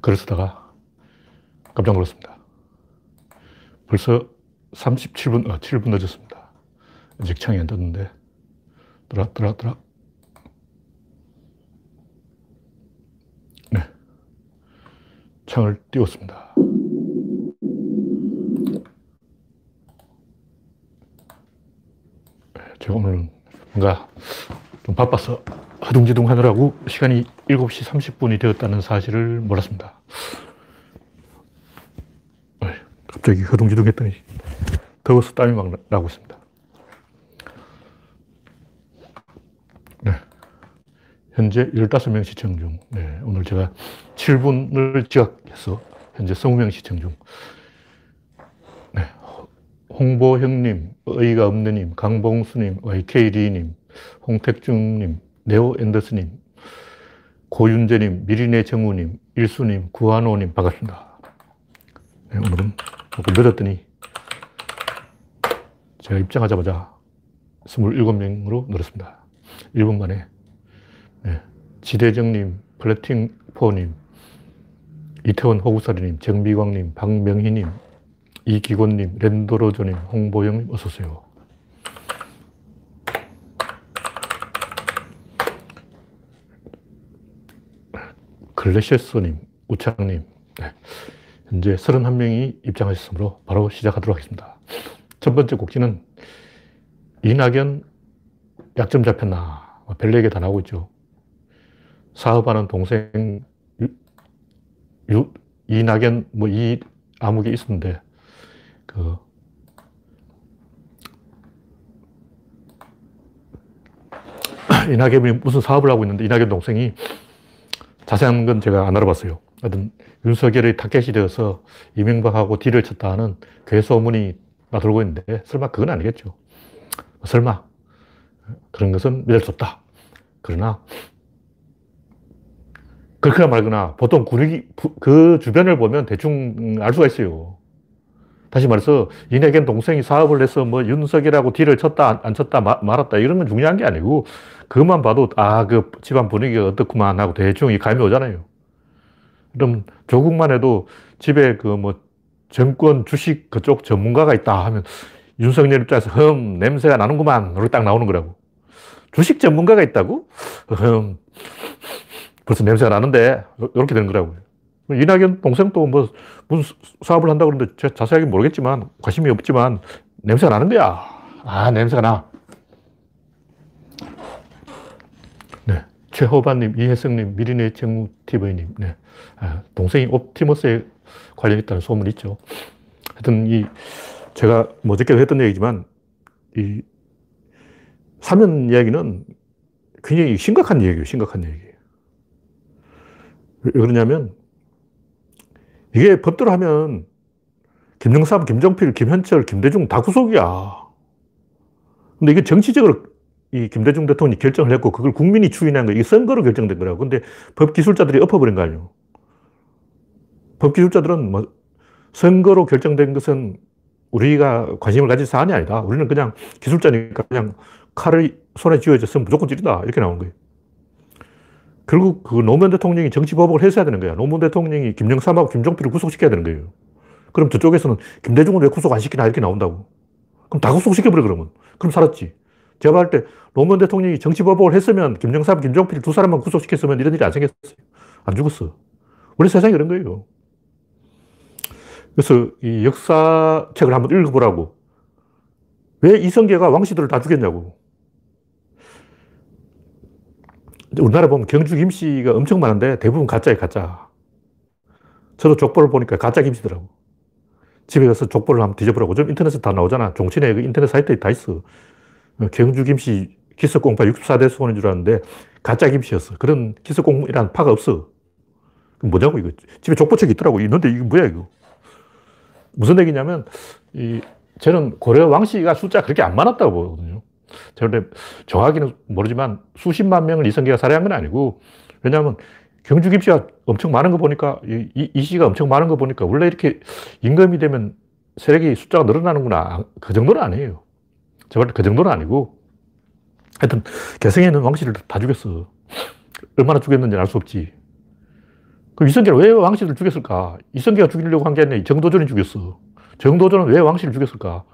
글을 쓰다가 깜짝 놀랐습니다. 벌써 37분, 어, 7분 늦었습니다. 아직 창이 안 떴는데. 들어, 들어, 들어. 네. 창을 띄웠습니다. 네, 제가 오늘은 뭔가 좀 바빠서 허둥지둥 하느라고 시간이 7시 30분이 되었다는 사실을 몰랐습니다. 갑자기 허둥지둥 했더니 더워서 땀이 막 나고 있습니다. 네. 현재 15명 시청 중. 네. 오늘 제가 7분을 지각해서 현재 20명 시청 중. 네. 홍보형님, 의의가 없는님, 강봉수님, YK리님, 홍택중님, 네오 앤더스님, 고윤재님, 미리네 정우님, 일수님, 구한호님, 반갑습니다. 네, 오늘은 조금 늦었더니 제가 입장하자마자 27명으로 늘었습니다. 1분 만에. 네. 지대정님, 플래팅포님, 이태원 호구사리님, 정미광님, 박명희님, 이기곤님, 랜도로조님, 홍보영님, 어서오세요. 글래시스님, 우창님, 네. 현재 31명이 입장하셨으므로 바로 시작하도록 하겠습니다. 첫 번째 곡지는 이낙연 약점 잡혔나. 뭐별 얘기 다 나오고 있죠. 사업하는 동생 유, 유, 이낙연 뭐이 아무개 있었는데 그 이낙연이 무슨 사업을 하고 있는데 이낙연 동생이 자세한 건 제가 안 알아봤어요. 하여튼 윤석열의 타겟이 되어서 이명박하고 딜을 쳤다 는 괴소문이 나돌고 있는데 설마 그건 아니겠죠. 설마 그런 것은 믿을 수 없다. 그러나 그렇거나 말거나 보통 군익이 그 주변을 보면 대충 알 수가 있어요. 다시 말해서 이낙연 동생이 사업을 해서 뭐 윤석열하고 딜을 쳤다 안 쳤다 말았다 이런 건 중요한 게 아니고 그것만 봐도 아 그 집안 분위기가 어떻구만 하고 대충 이 감이 오잖아요. 그럼 조국만 해도 집에 그 뭐 정권 주식 그쪽 전문가가 있다 하면 윤석열 입장에서 흠 냄새가 나는구만 이렇게 딱 나오는 거라고. 주식 전문가가 있다고? 흠 벌써 냄새가 나는데 이렇게 되는 거라고요. 이낙연 동생도 뭐 무슨 사업을 한다고 그러는데 제가 자세하게 모르겠지만 관심이 없지만 냄새가 나는 거야. 아 냄새가 나. 네. 최호반님, 이혜성님, 미리네 정우TV님. 네. 아, 동생이 옵티머스에 관련 있다는 소문이 있죠. 하여튼 이 제가 뭐 어저께도 했던 얘기지만 이 사면 이야기는 굉장히 심각한 얘기예요. 심각한 얘기예요. 왜 그러냐면 이게 법대로 하면 김정삼, 김정필, 김현철, 김대중 다 구속이야. 근데 이게 정치적으로 이 김대중 대통령이 결정을 했고 그걸 국민이 추인한 거 이게 선거로 결정된 거라고. 근데 법기술자들이 엎어버린 거 아니에요. 법기술자들은 뭐 선거로 결정된 것은 우리가 관심을 가진 사안이 아니다. 우리는 그냥 기술자니까 그냥 칼을 손에 쥐어졌으면 무조건 찌른다. 이렇게 나온 거예요. 결국 그 노무현 대통령이 정치보복을 했어야 되는 거야. 노무현 대통령이 김영삼하고 김종필을 구속시켜야 되는 거예요. 그럼 저쪽에서는 김대중은 왜 구속 안 시키나 이렇게 나온다고. 그럼 다 구속시켜버려 그러면. 그럼 살았지. 제가 볼때 노무현 대통령이 정치보복을 했으면 김영삼, 김종필 두 사람만 구속시켰으면 이런 일이 안 생겼어요. 안 죽었어. 원래 세상이 그런 거예요. 그래서 이 역사책을 한번 읽어보라고. 왜 이성계가 왕씨들을 다 죽였냐고. 우리나라 보면 경주 김씨가 엄청 많은데 대부분 가짜예요, 가짜. 저도 족보를 보니까 가짜 김씨더라고. 집에 가서 족보를 한번 뒤져보라고. 좀 인터넷에 다 나오잖아. 종친의 그 인터넷 사이트에 다 있어. 경주 김씨 기석공파 64대 수원인 줄 알았는데 가짜 김씨였어. 그런 기석공이라는 파가 없어. 뭐냐고, 이거. 집에 족보책이 있더라고. 있는데 이게 뭐야, 이거. 무슨 얘기냐면, 이, 저는 고려 왕씨가 숫자 그렇게 안 많았다고 보거든요. 저는 정확히는 모르지만 수십만 명을 이성계가 살해한 건 아니고, 왜냐하면 경주 김씨가 엄청 많은 거 보니까, 이, 이 씨가 엄청 많은 거 보니까, 원래 이렇게 임금이 되면 세력이 숫자가 늘어나는구나. 그 정도는 아니에요. 제발 그 정도는 아니고, 하여튼, 개성에 있는 왕씨를 다 죽였어. 얼마나 죽였는지 알 수 없지. 그 이성계를 왜 왕씨를 죽였을까? 이성계가 죽이려고 한 게 아니라 정도전이 죽였어. 정도전은 왜 왕씨를 죽였을까?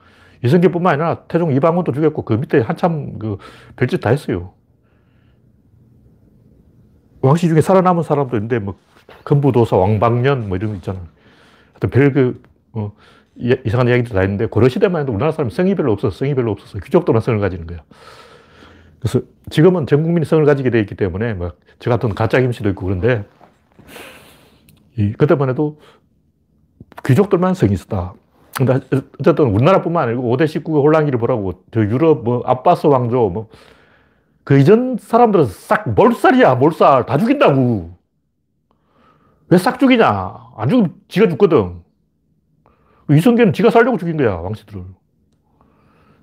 이성계뿐만 아니라 태종 이방원도 죽였고 그 밑에 한참 그 별짓 다 했어요. 왕씨 중에 살아남은 사람도 있는데 뭐 금부도사 왕방년 뭐 이런 거 있잖아. 하여튼 별그 어, 이상한 이야기도 다 있는데 고려 시대만 해도 우리나라 사람 성이 별로 없었어. 성이 별로 없었어. 귀족들만 성을 가지는 거야. 그래서 지금은 전 국민이 성을 가지게 돼 있기 때문에 막 저 같은 가짜 김씨도 있고 그런데 이, 그때만 해도 귀족들만 성이 있었다. 근데 어쨌든 우리나라뿐만 아니고 5대 19의 혼란기를 보라고 저 유럽 뭐 아빠스 왕조 뭐 그 이전 사람들은 싹 몰살이야 몰살 다 죽인다고 왜 싹 죽이냐 안 죽으면 지가 죽거든 이성계는 지가 살려고 죽인 거야 왕씨들을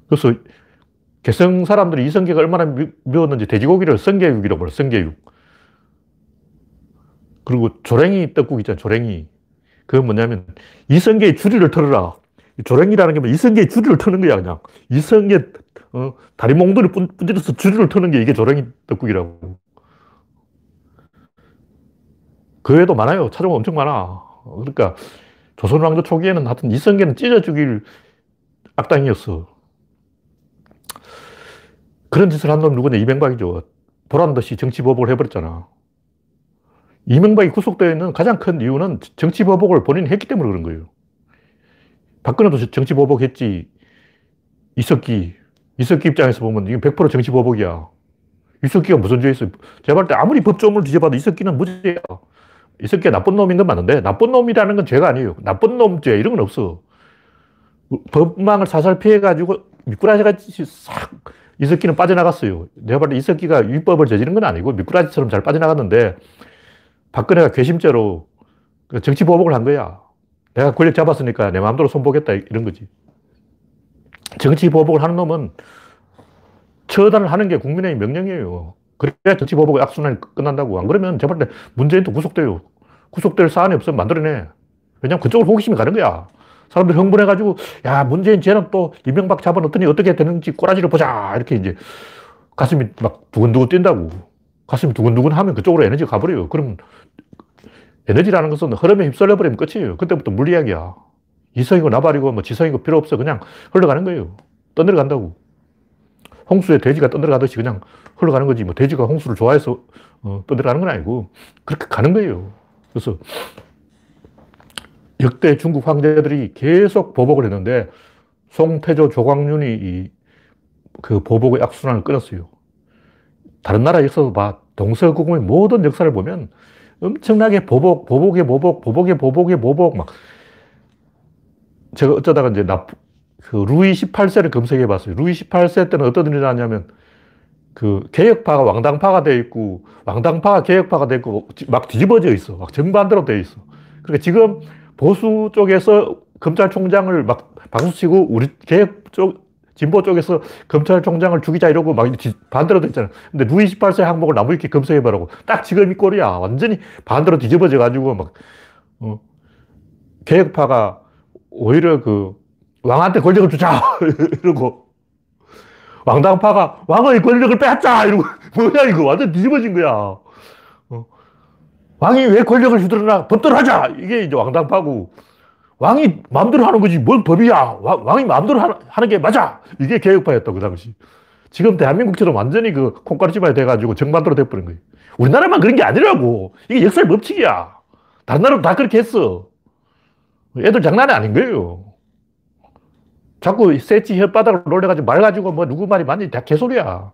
그래서 개성 사람들이 이성계가 얼마나 미웠는지 돼지고기를 성계육이라고 불러 성계육 그리고 조랭이 떡국 있잖아 조랭이 그건 뭐냐면 이성계의 주리를 털어라 조랭이라는 게뭐 이성계의 주리를 터는 거야, 그냥. 이성계, 어, 다리 몽둥이 분질러서 주리를 터는 게 이게 조랭이 떡국이라고. 그 외에도 많아요. 찾아보면 엄청 많아. 그러니까 조선왕조 초기에는 하여튼 이성계는 찢어 죽일 악당이었어. 그런 짓을 한놈 누구냐? 이명박이죠. 보란 듯이 정치보복을 해버렸잖아. 이명박이 구속되어 있는 가장 큰 이유는 정치보복을 본인이 했기 때문에 그런 거예요. 박근혜도 정치 보복했지. 이석기. 이석기 입장에서 보면 이게 100% 정치 보복이야. 이석기가 무슨 죄 있어? 제가 볼 때 아무리 법조문을 뒤져봐도 이석기는 무죄야. 이석기가 나쁜 놈인 건 맞는데 나쁜 놈이라는 건 죄가 아니에요. 나쁜 놈죄 이런 건 없어. 법망을 사살 피해가지고 미꾸라지같이 싹 이석기는 빠져나갔어요. 내가 볼때 이석기가 위법을 저지른 건 아니고 미꾸라지처럼 잘 빠져나갔는데 박근혜가 괘씸죄로 그 정치 보복을 한 거야. 내가 권력 잡았으니까 내 마음대로 손보겠다 이런 거지. 정치 보복을 하는 놈은 처단을 하는 게 국민의 명령이에요. 그래야 보복의 악순환이 끝난다고. 안 그러면 제발 문재인도 구속돼요. 구속될 사안이 없으면 만들어내. 왜냐면 그쪽으로 호기심이 가는 거야. 사람들 흥분해가지고, 야, 문재인 쟤는 또 이명박 잡아놓더니 어떻게 되는지 꼬라지를 보자. 이렇게 이제 가슴이 막 두근두근 뛴다고. 가슴이 두근두근 하면 그쪽으로 에너지가 가버려요. 그럼 에너지라는 것은 흐름에 휩쓸려 버리면 끝이에요. 그때부터 물리학이야. 이성이고 나발이고 뭐 지성이고 필요 없어. 그냥 흘러가는 거예요. 떠내려간다고. 홍수에 돼지가 떠내려가듯이 그냥 흘러가는 거지. 뭐 돼지가 홍수를 좋아해서 어, 떠내려가는 건 아니고 그렇게 가는 거예요. 그래서 역대 중국 황제들이 계속 보복을 했는데 송태조, 조광윤이 그 보복의 악순환을 끊었어요. 다른 나라 역사도 봐. 동서고금의 모든 역사를 보면 엄청나게 보복, 보복에 보복, 보복에 보복에 보복, 막. 제가 어쩌다가 이제 나, 그 루이 18세를 검색해 봤어요. 루이 18세 때는 어떤 일이 나냐면, 그 개혁파가 왕당파가 되어 있고, 왕당파가 개혁파가 되어 있고, 막 뒤집어져 있어. 막 정반대로 되어 있어. 그러니까 지금 보수 쪽에서 검찰총장을 막 박수치고, 우리 개혁 쪽, 진보 쪽에서 검찰총장을 죽이자 이러고 막 반대로 됐잖아. 근데 루이 18세 항목을 나무 위키 검색해보라고. 딱 지금 이 꼴이야. 완전히 반대로 뒤집어져가지고 막, 어, 개혁파가 오히려 그 왕한테 권력을 주자. 이러고. 왕당파가 왕의 권력을 뺏자. 이러고. 뭐야, 이거. 완전 뒤집어진 거야. 어. 왕이 왜 권력을 주더라? 법대로 하자. 이게 이제 왕당파고. 왕이 마음대로 하는 거지. 뭔 법이야. 왕, 이 마음대로 하는 게 맞아. 이게 개혁파였다, 그 당시. 지금 대한민국처럼 완전히 그 콩가루집안이 돼가지고 정반대로 돼버린 거예요. 우리나라만 그런 게 아니라고. 이게 역사의 법칙이야. 다른 나라도 다 그렇게 했어. 애들 장난이 아닌 거예요. 자꾸 세치 혓바닥을 놀려가지고 말 가지고 뭐 누구 말이 맞니? 다 개소리야.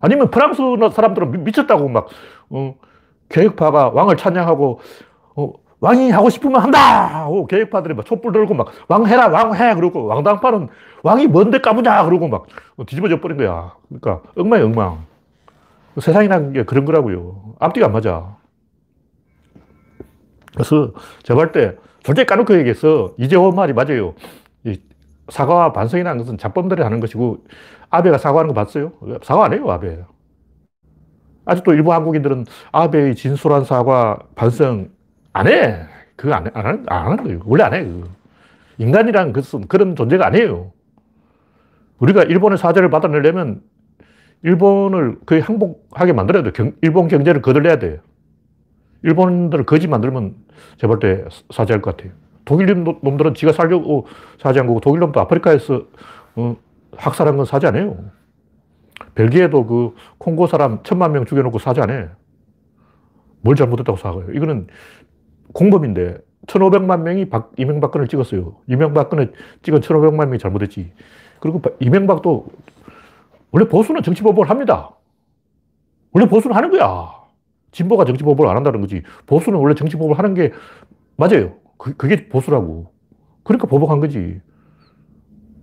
아니면 프랑스 사람들은 미 쳤다고 막, 어, 개혁파가 왕을 찬양하고, 어, 왕이 하고 싶으면 한다! 하고 계획파들이 막 촛불 들고 막 왕 해라, 왕 해! 그러고 왕당파는 왕이 뭔데 까부냐! 그러고 막 뒤집어져 버린 거야. 그러니까 엉망이 엉망. 세상이라는 게 그런 거라고요. 앞뒤가 안 맞아. 그래서 제가 볼때 솔직히 까놓고 얘기해서 이재호 말이 맞아요. 사과와 반성이라는 것은 잡범들이 하는 것이고 아베가 사과하는 거 봤어요? 사과 안 해요, 아베. 아직도 일부 한국인들은 아베의 진솔한 사과, 반성 안 해. 그거 안, 해. 안, 하는, 안 하는 거예요. 원래 안 해. 그거. 인간이란 것은 그런 존재가 아니에요. 우리가 일본의 사죄를 받아내려면 일본을 거의 항복하게 만들어야 돼. 경, 일본 경제를 거들려야 돼. 일본인들을 거지 만들면 제발 때 사죄할 것 같아요. 독일 놈들은 지가 살려고 사죄한 거고 독일 놈도 아프리카에서 어, 학살한 건안 해요. 벨기에도 그 콩고 사람 천만 명 죽여놓고 안 해. 뭘 잘못했다고 사과해요. 이거는 공범인데 1500만 명이 박, 이명박근을 찍었어요. 이명박근을 찍은 1500만 명이 잘못했지. 그리고 이명박도 원래 보수는 정치 보복을 합니다. 원래 보수는 하는 거야. 진보가 정치 보복을 안 한다는 거지. 보수는 원래 정치 보복을 하는 게 맞아요. 그, 그게 보수라고. 그러니까 보복한 거지.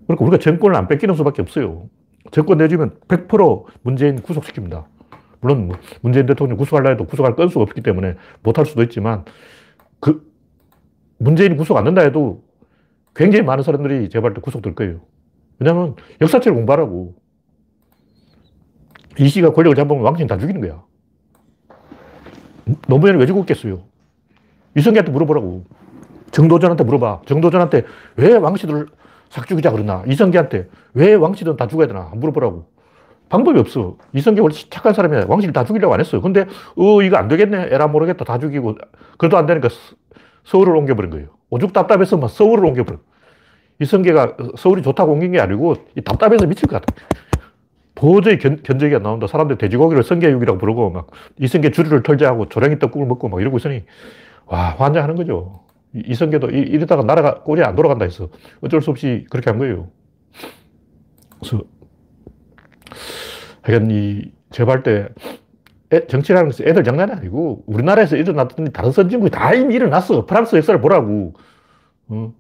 그러니까 우리가 정권을 안 뺏기는 수밖에 없어요. 정권 내주면 100% 문재인 구속시킵니다. 물론 뭐 문재인 대통령 구속하려 해도 구속할 건수가 없기 때문에 못할 수도 있지만 그 문재인이 구속 안 된다 해도 굉장히 많은 사람들이 제발 구속될 거예요. 왜냐하면 역사책을 공부하라고. 이 씨가 권력을 잡으면 왕신 다 죽이는 거야. 노무현이 왜 죽었겠어요? 이성계한테 물어보라고. 정도전한테 물어봐. 정도전한테 왜 왕씨들 싹 죽이자 그러나? 이성계한테 왜 왕씨들은 다 죽어야 되나? 물어보라고. 방법이 없어. 이성계 원래 착한 사람이야. 왕씨를 다 죽이려고 안 했어. 근데, 어, 이거 안 되겠네. 에라 모르겠다. 다 죽이고. 그래도 안 되니까 서울을 옮겨버린 거예요. 오죽 답답해서 막 서울을 옮겨버린 이성계가 서울이 좋다고 옮긴 게 아니고 답답해서 미칠 것 같아. 도저히 견, 견적이 안 나온다. 사람들 돼지고기를 성계육이라고 부르고 막 이성계 주류를 털자 하고 조랭이 떡국을 먹고 막 이러고 있으니 와 환장하는 거죠. 이성계도 이러다가 나라가 꼴이 안 돌아간다 해서 어쩔 수 없이 그렇게 한 거예요. 그래서 하여간 이 제발 때 애, 정치라는 것은 애들 장난이 아니고 우리나라에서 일어났던 다른 선진국이 다 이미 일어났어. 프랑스 역사를 보라고. 어.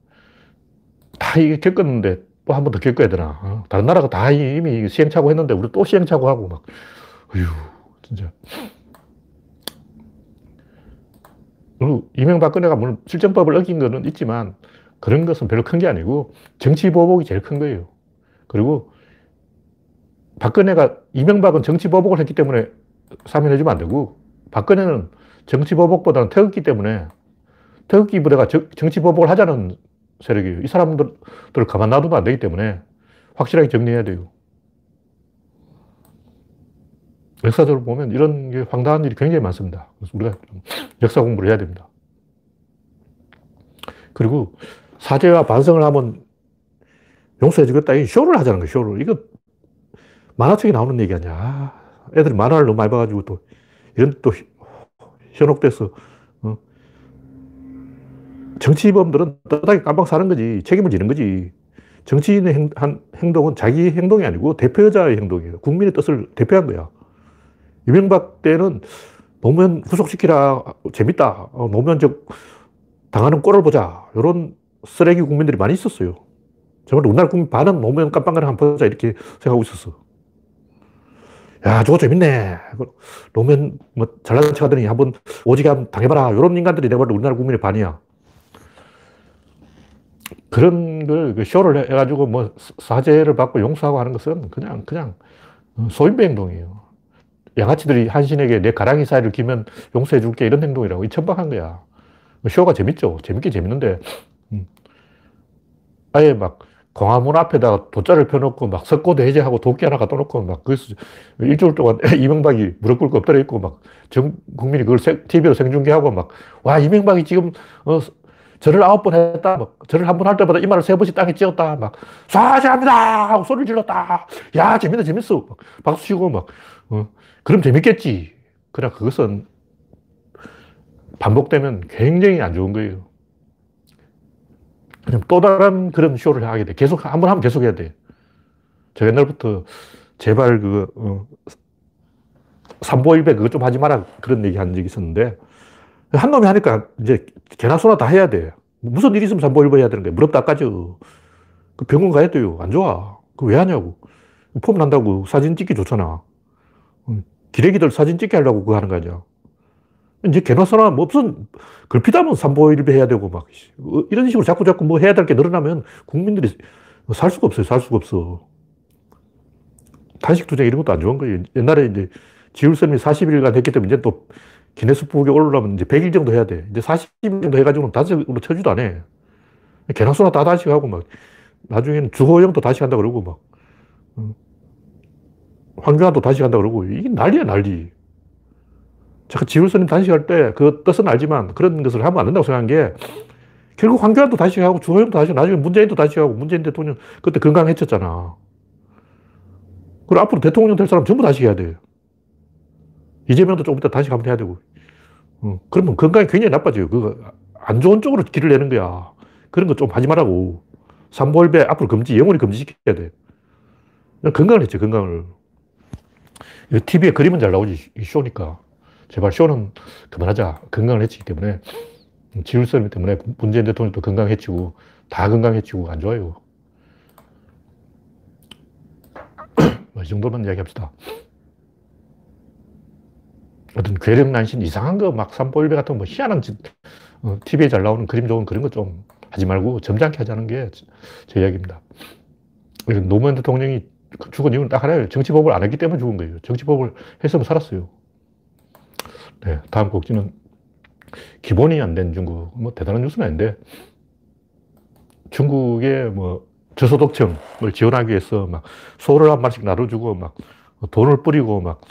다 이게 겪었는데 또 한 번 더 겪어야 되나. 어. 다른 나라가 다 이미 시행착오 했는데 우리 또 시행착오 하고 막. 어휴, 진짜. 그리고 이명박근혜가 물론 실정법을 어긴 거는 있지만 그런 것은 별로 큰 게 아니고 정치 보복이 제일 큰 거예요. 그리고 박근혜가 이명박은 정치 보복을 했기 때문에 사면해주면 안 되고 박근혜는 정치 보복보다는 태극기 때문에 태극기 부대가 정치 보복을 하자는 세력이에요. 이 사람들을 가만 놔두면 안 되기 때문에 확실하게 정리해야 돼요. 역사적으로 보면 이런 게 황당한 일이 굉장히 많습니다. 그래서 우리가 역사 공부를 해야 됩니다. 그리고 사죄와 반성을 하면 용서해 주겠다. 이 쇼를 하자는 거예요, 쇼를. 이거 만화책에 나오는 얘기 아니야. 애들이 만화를 너무 많이 봐가지고 또 이런 또 현혹돼서 어. 정치범들은 떠다게 깜빡 사는 거지 책임을 지는 거지 정치인의 행, 한 행동은 자기 행동이 아니고 대표자의 행동이에요. 국민의 뜻을 대표한 거야. 이명박 때는 노무현 구속시키라 재밌다. 어, 노무현 즉 당하는 꼴을 보자. 이런 쓰레기 국민들이 많이 있었어요. 정말 우리나라 국민 반은 노무현 깜빵을 한번 보자 이렇게 생각하고 있었어. 야, 저거 재밌네. 노면 뭐 잘난 척 하더니 한번 한번 당해봐라. 이런 인간들이 내버려 우리나라 국민의 반이야. 그런 걸그 쇼를 해가지고 뭐 사죄를 받고 용서하고 하는 것은 그냥, 그냥 소인배 행동이에요. 양아치들이 한신에게 내 가랑이 사이를 기면 용서해 줄게 이런 행동이라고. 이 천박한 거야. 쇼가 재밌죠. 재밌게 재밌는데, 음. 아예 막 광화문 앞에다가 돗자를 펴놓고 막 석고도 해제하고 도끼 하나 갖다 놓고 막 그래서 일주일 동안 이명박이 무릎 꿇고 엎드려 있고 막 전 국민이 그걸 TV로 생중계하고 막 와, 이명박이 지금 어, 절을 아홉 번 했다. 막 절을 한 번 할 때마다 이마를 세 번씩 땅에 찧었다. 막 사죄합니다! 하고 소리를 질렀다. 야, 재밌다, 재밌어. 막 박수 치고 막, 어, 그럼 재밌겠지. 그러나 그것은 반복되면 굉장히 안 좋은 거예요. 그냥 또 다른 그런 쇼를 하게 돼. 계속, 한 번 하면 계속 해야 돼. 제가 옛날부터 제발 그, 어, 삼보일배 그것 좀 하지 마라. 그런 얘기 한 적이 있었는데, 한 놈이 하니까 이제 개나 소나 다 해야 돼. 무슨 일이 있으면 삼보일배 해야 되는 거야. 무릎 닦아줘. 그 병원 가야 돼요. 안 좋아. 그 왜 하냐고. 폼 난다고 사진 찍기 좋잖아. 기레기들 사진 찍게 하려고 그거 하는 거 아니야. 이제 개나 소나 뭐 무슨 걸핏하면 삼보일배 해야 되고 막 어, 이런 식으로 자꾸 자꾸 뭐 해야 될 게 늘어나면 국민들이 살 수가 없어요. 살 수가 없어. 단식 투쟁 이런 것도 안 좋은 거예요. 옛날에 이제 지울쌤이 40일간 했기 때문에 이제 또 기네스북에 올라면 이제 100일 정도 해야 돼. 이제 40일 정도 해가지고는 단식으로 쳐주도 안 해. 개나 소나 다 단식하고 막 나중에는 주호영도 단식한다 그러고 막 황교안도 단식한다 그러고 이게 난리야 난리. 제가 지울스님 단식할 때 그 뜻은 알지만 그런 것을 하면 안 된다고 생각한 게 결국 황교안도 단식하고 주호영도 단식, 나중에 문재인도 단식하고 문재인 대통령 그때 건강해졌잖아. 그리고 앞으로 대통령 될 사람 전부 단식해야 돼. 이재명도 조금 이따 단식하면 해야 되고. 어, 그러면 건강이 굉장히 나빠져요. 그거 안 좋은 쪽으로 길을 내는 거야. 그런 거 좀 하지 말라고. 삼볼배 앞으로 금지, 영원히 금지시켜야 돼. 건강을 했지, 건강을. TV에 그림은 잘 나오지, 쇼니까. 제발 쇼는 그만하자. 건강을 해치기 때문에. 지울성 때문에 문재인 대통령도 건강 해치고, 다 건강 해치고 안 좋아요. 뭐 이 정도만 이야기합시다. 어떤 괴력난신 이상한 거 막 삼보일배 같은 뭐 희한한 짓, 어, TV에 잘 나오는 그림 좋은 그런 거 좀 하지 말고 점잖게 하자는 게 제 이야기입니다. 노무현 대통령이 죽은 이유는 딱 하나예요. 정치법을 안 했기 때문에 죽은 거예요. 정치법을 했으면 살았어요. 네, 다음 곡지는 기본이 안 된 중국. 뭐 대단한 뉴스는 아닌데 중국의 뭐 저소득층을 지원하기 위해서 막 소를 한 마리씩 나눠주고 막 돈을 뿌리고 막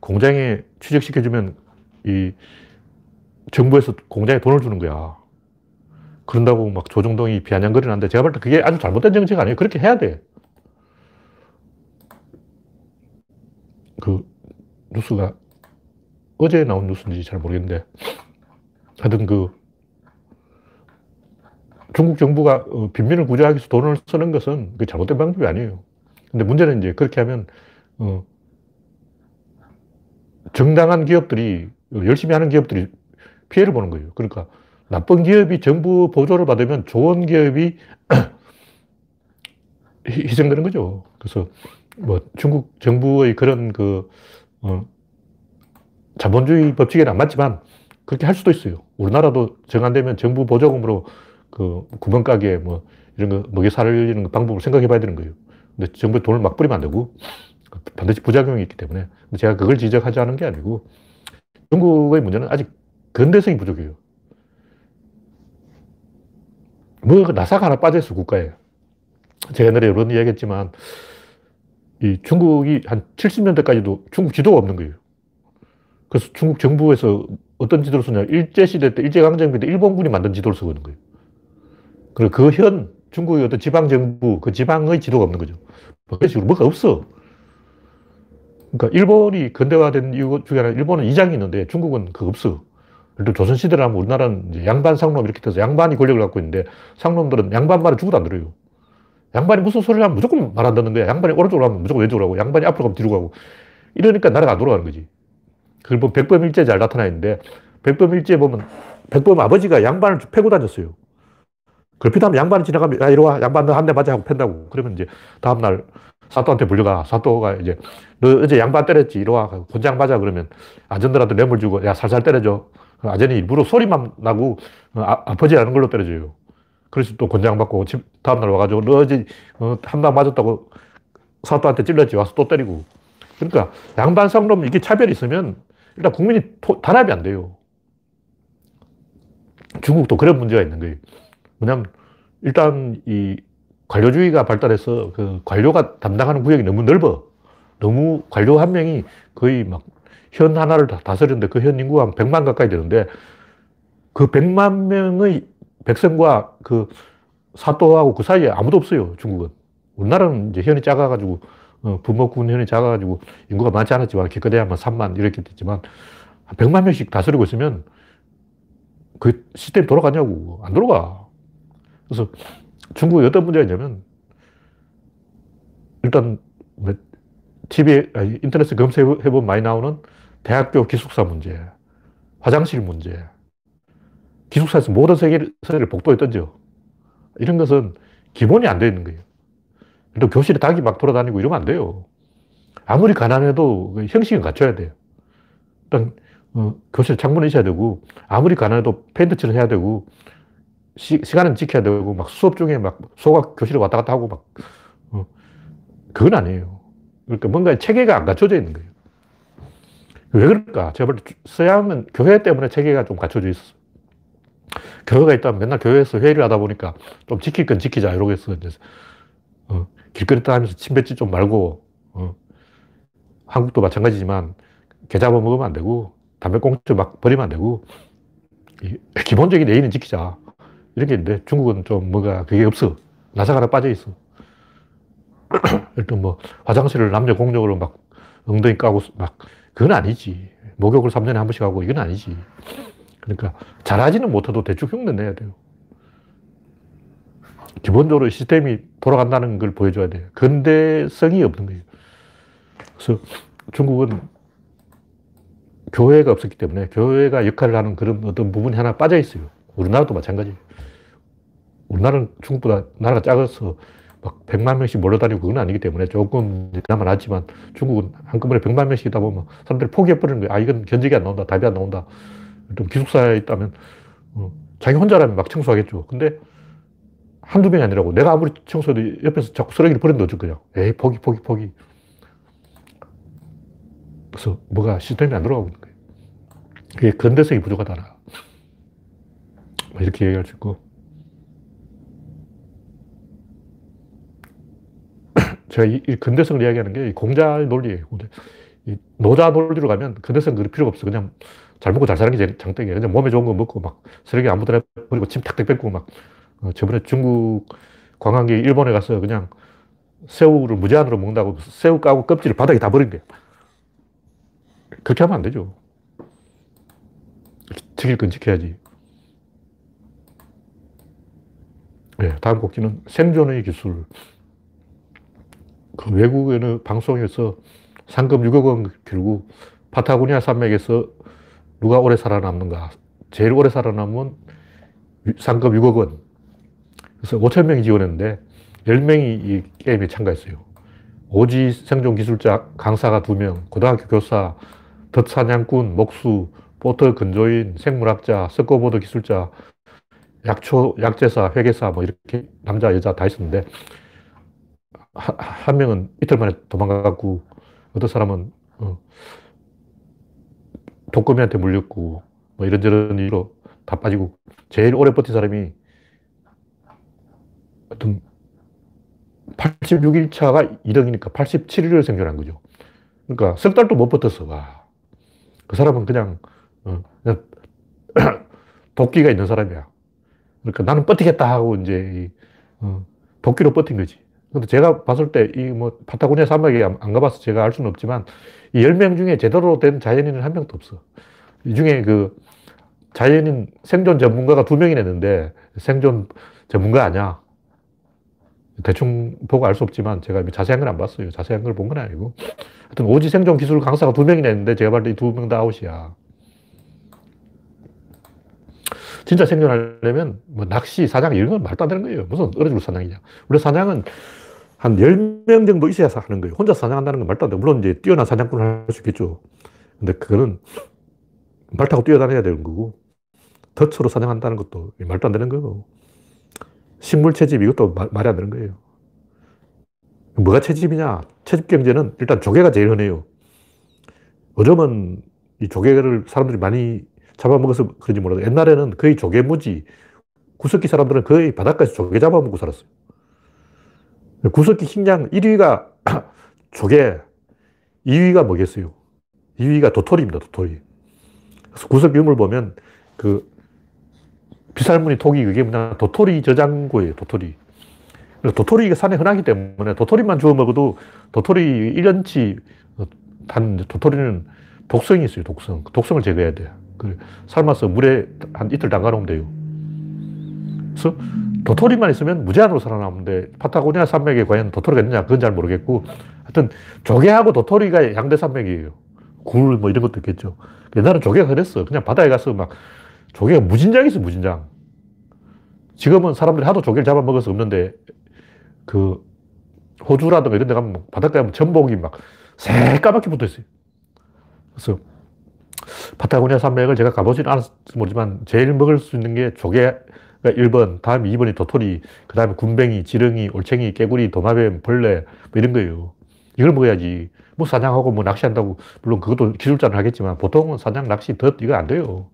공장에 취직시켜주면 이 정부에서 공장에 돈을 주는 거야. 그런다고 막 조정동이 비아냥거리는데 제가 볼 때 그게 아주 잘못된 정책 아니에요. 그렇게 해야 돼. 그 뉴스가 어제 나온 뉴스인지 잘 모르겠는데 하여튼 그 중국 정부가 어, 빈민을 구제하기 위해서 돈을 쓰는 것은 그 잘못된 방법이 아니에요. 근데 문제는 이제 그렇게 하면 어 정당한 기업들이 열심히 하는 기업들이 피해를 보는 거예요. 그러니까 나쁜 기업이 정부 보조를 받으면 좋은 기업이 희생되는 거죠. 그래서 뭐 중국 정부의 그런 그, 어, 자본주의 법칙에는 안 맞지만 그렇게 할 수도 있어요. 우리나라도 정안되면 정부 보조금으로 그 구멍가게 뭐 이런 거 먹여 살리는 방법을 생각해 봐야 되는 거예요. 근데 정부에 돈을 막 뿌리면 안 되고 반드시 부작용이 있기 때문에 제가 그걸 지적하지 않은 게 아니고 중국의 문제는 아직 근대성이 부족해요. 뭐그 나사가 하나 빠져있어 국가에. 제가 옛날에 여러 번 이야기 했지만 이 중국이 한 70년대까지도 중국 지도가 없는 거예요. 그래서 중국 정부에서 어떤 지도를 쓰냐. 일제시대 때, 일제강점기 때 일본군이 만든 지도를 쓰고 있는 거예요. 그리고 그 현, 중국의 어떤 지방정부, 그 지방의 지도가 없는 거죠. 뭐 그런 식으로 뭐가 없어. 그러니까 일본이 근대화된 이유 중에 하나, 일본은 이장이 있는데 중국은 그거 없어. 예를 조선시대라면 우리나라는 양반, 상놈 이렇게 돼서 양반이 권력을 갖고 있는데 상놈들은 양반 말을 죽어도 안 들어요. 양반이 무슨 소리를 하면 무조건 말안 듣는 거야. 양반이 오른쪽으로 하면 무조건 왼쪽으로 하고, 양반이 앞으로 가면 뒤로 가고. 이러니까 나라가 안 돌아가는 거지. 그걸 보면 백범일제 잘 나타나 있는데, 백범일제 보면, 백범 아버지가 양반을 패고 다녔어요. 그걸 피하면 양반이 지나가면, 야, 이리 와. 양반 너 한 대 맞아 하고 팬다고. 그러면 이제 다음날 사또한테 불려가. 사또가 이제, 너 어제 양반 때렸지. 이리 와. 권장 맞아. 그러면 아전들한테 뇌물 주고, 야, 살살 때려줘. 아전이 일부러 소리만 나고, 어, 아, 아프지 않은 걸로 때려줘요. 그래서 또 권장 받고, 다음날 와가지고, 너 어제 어, 한방 맞았다고 사또한테 찔렀지. 와서 또 때리고. 그러니까 양반 상놈 이게 차별이 있으면 일단 국민이 토, 단합이 안 돼요. 중국도 그런 문제가 있는 거예요. 뭐냐면 일단 이 관료주의가 발달해서 그 관료가 담당하는 구역이 너무 넓어. 너무 관료 한 명이 거의 막 현 하나를 다 다스리는데 그 현 인구가 한 100만 가까이 되는데 그 100만 명의 백성과 그 사또하고 그 사이에 아무도 없어요, 중국은. 우리나라는 이제 현이 작아가지고, 어, 부모군 현이 작아가지고 인구가 많지 않았지만 기껏해야 만 3만 이렇게 됐지만 한 100만 명씩 다스리고 있으면 그 시스템이 돌아가냐고. 안 돌아가. 그래서 중국에 어떤 문제가 있냐면 일단 TV에, 인터넷에 검색해보면 많이 나오는 대학교 기숙사 문제, 화장실 문제, 기숙사에서 모든 세계를 복도에 던져. 이런 것은 기본이 안 되어 있는 거예요. 또 교실에 닭이 막 돌아다니고 이러면 안 돼요. 아무리 가난해도 그 형식은 갖춰야 돼요. 일단, 어, 교실 창문이 있어야 되고, 아무리 가난해도 팬트칠을 해야 되고, 시, 간은 지켜야 되고, 막 수업 중에 막 소가 교실에 왔다 갔다 하고 막, 어, 그건 아니에요. 그러니까 뭔가 체계가 안 갖춰져 있는 거예요. 왜 그럴까? 제가 볼 때 서양은 교회 때문에 체계가 좀 갖춰져 있었어. 교회가 있다면 맨날 교회에서 회의를 하다 보니까 좀 지킬 건 지키자 이러고 있어. 이제 어, 길거리 다니면서 침 뱉지 좀 말고 어, 한국도 마찬가지지만 개 잡아먹으면 안 되고 담배 꽁초 막 버리면 안 되고, 기본적인 예의는 지키자. 이런 게 있는데 중국은 좀 뭐가 그게 없어. 나사가라 빠져 있어. 일단 뭐 화장실을 남녀 공용으로 막 엉덩이 까고 막 그건 아니지. 목욕을 3년에 한 번씩 하고 이건 아니지. 그러니까 잘하지는 못해도 대충 흉내 내야 돼요. 기본적으로 시스템이 돌아간다는 걸 보여줘야 돼요. 근대성이 없는 거예요. 그래서 중국은 교회가 없었기 때문에 교회가 역할을 하는 그런 어떤 부분이 하나 빠져 있어요. 우리나라도 마찬가지예요. 우리나라는 중국보다 나라가 작아서 막 100만 명씩 몰려다니고 그건 아니기 때문에 조금 그나마 낫지만 중국은 한꺼번에 100만 명씩이다 보면 사람들이 포기해버리는 거예요. 아, 이건 견적이 안 나온다. 답이 안 나온다. 좀 기숙사에 있다면 어, 자기 혼자라면 막 청소하겠죠. 근데 한두 명이 아니라고. 내가 아무리 청소해도 옆에서 자꾸 쓰레기를 버려 넣어줄 거야. 에이, 포기, 포기, 포기. 그래서 뭐가 시스템이 안 돌아가고 있는 거예요. 그게 근대성이 부족하다. 뭐 이렇게 얘기할 수 있고. 제가 이, 이 근대성을 이야기하는 게 공자 논리예요. 노자 논리로 가면 근대성 그럴 필요가 없어. 그냥 잘 먹고 잘 사는 게 장땡이야. 그냥 몸에 좋은 거 먹고 막 쓰레기 아무 데나 버리고 침 탁탁 뱉고 막 어, 저번에 중국 관광객 일본에 가서 그냥 새우를 무제한으로 먹는다고 새우 까고 껍질을 바닥에 다 버린 거야. 그렇게 하면 안 되죠. 지킬 건 지켜야지. 네, 다음 곡지는 생존의 기술. 그 외국에는 방송에서 상금 6억 원 걸고 파타고니아 산맥에서 누가 오래 살아남는가. 제일 오래 살아남은 상금 6억 원. 그래서 5천 명이 지원했는데 10명이 이 게임에 참가했어요. 오지 생존 기술자 강사가 2명, 고등학교 교사, 덫사냥꾼, 목수, 보트 건조인, 생물학자, 서프보드 기술자, 약초, 약제사, 회계사 뭐 이렇게 남자, 여자 다 있었는데 한, 한 명은 이틀 만에 도망가고 어떤 사람은 어, 독거미한테 물렸고 뭐 이런저런 이유로 다 빠지고 제일 오래 버틴 사람이 어떤 86일 차가 2등이니까 87일을 생존한 거죠. 그러니까 석 달도 못 버텼어. 와. 그 사람은 그냥, 어, 그냥 도끼가 있는 사람이야. 그러니까 나는 버티겠다 하고 이제 어, 도끼로 버틴 거지. 근데 제가 봤을 때 이 뭐 파타고니아 사막에 안 가봐서 제가 알 수는 없지만 이 10명 중에 제대로 된 자연인은 한 명도 없어. 이 중에 그 자연인 생존 전문가가 두 명이나 있는데 생존 전문가 아니야. 대충 보고 알 수 없지만 제가 자세한 건안 봤어요. 자세한 걸 본 건 아니고. 하여튼 오지 생존 기술 강사가 두 명이나 있는데 제가 봤을 때 두 명 다 아웃이야. 진짜 생존하려면 뭐 낚시, 사냥 이런 건 말도 안 되는 거예요. 무슨 정도 사냥이냐. 우리 사냥은 한 10명 정도 있어야 하는 거예요. 혼자 사냥한다는 건 말도 안 돼. 물론 이제 뛰어난 사냥꾼을 할 수 있겠죠. 근데 그거는 말 타고 뛰어다녀야 되는 거고, 덫으로 사냥한다는 것도 말도 안 되는 거고, 식물 채집 이것도 마, 말이 안 되는 거예요. 뭐가 채집이냐? 채집 경제는 일단 조개가 제일 흔해요. 요즘은 이 조개를 사람들이 많이 잡아먹어서 그런지 몰라도 옛날에는 거의 조개무지, 구석기 사람들은 거의 바닷가에서 조개 잡아먹고 살았어요. 구석기 식량 1위가 조개, 2위가 뭐겠어요? 2위가 도토리입니다, 도토리. 그래서 구석기 유물 보면 그 비살무늬 톡이 그게 뭐냐, 도토리 저장고예요, 도토리. 도토리가 산에 흔하기 때문에 도토리만 주워 먹어도 도토리 1년치 단 도토리는 독성이 있어요, 독성. 독성을 제거해야 돼요. 그 삶아서 물에 한 이틀 담가 놓으면 돼요. 그래서 도토리만 있으면 무제한으로 살아남는데 파타고니아 산맥에 과연 도토리가 있느냐 그건 잘 모르겠고 하여튼 조개하고 도토리가 양대 산맥이에요. 굴 뭐 이런 것도 있겠죠. 옛날엔 조개가 그랬어. 그냥 바다에 가서 막 조개가 무진장 있어 무진장. 지금은 사람들이 하도 조개를 잡아먹어서 없는데 그 호주라든가 이런 데 가면 바닷가에 가면 전복이 막 새까맣게 붙어 있어요. 그래서 파타고니아 산맥을 제가 가보지는 않았지 모르지만 제일 먹을 수 있는 게 조개 가 1번, 다음 2번이 도토리, 그 다음에 군뱅이, 지렁이, 올챙이, 깨구리, 도마뱀, 벌레 뭐 이런 거예요. 이걸 먹어야지. 뭐 사냥하고 뭐 낚시한다고 물론 그것도 기술자는 하겠지만 보통은 사냥, 낚시, 덫 이거 안 돼요.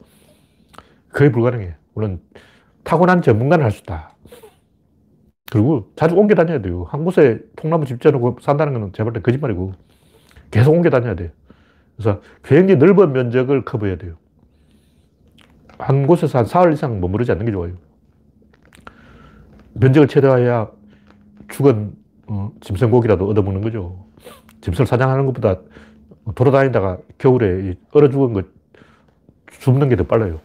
거의 불가능해. 물론 타고난 전문가는 할 수 있다. 그리고 자주 옮겨 다녀야 돼요. 한 곳에 통나무 집 지어놓고 산다는 건 제발 거짓말이고 계속 옮겨 다녀야 돼. 그래서 굉장히 넓은 면적을 커버해야 돼요. 한 곳에서 한 사흘 이상 머무르지 않는 게 좋아요. 면적을 최대화해야 죽은 어, 짐승고기라도 얻어먹는 거죠. 짐승을 사냥하는 것보다 돌아다니다가 겨울에 얼어 죽은 거 줍는 게 더 빨라요.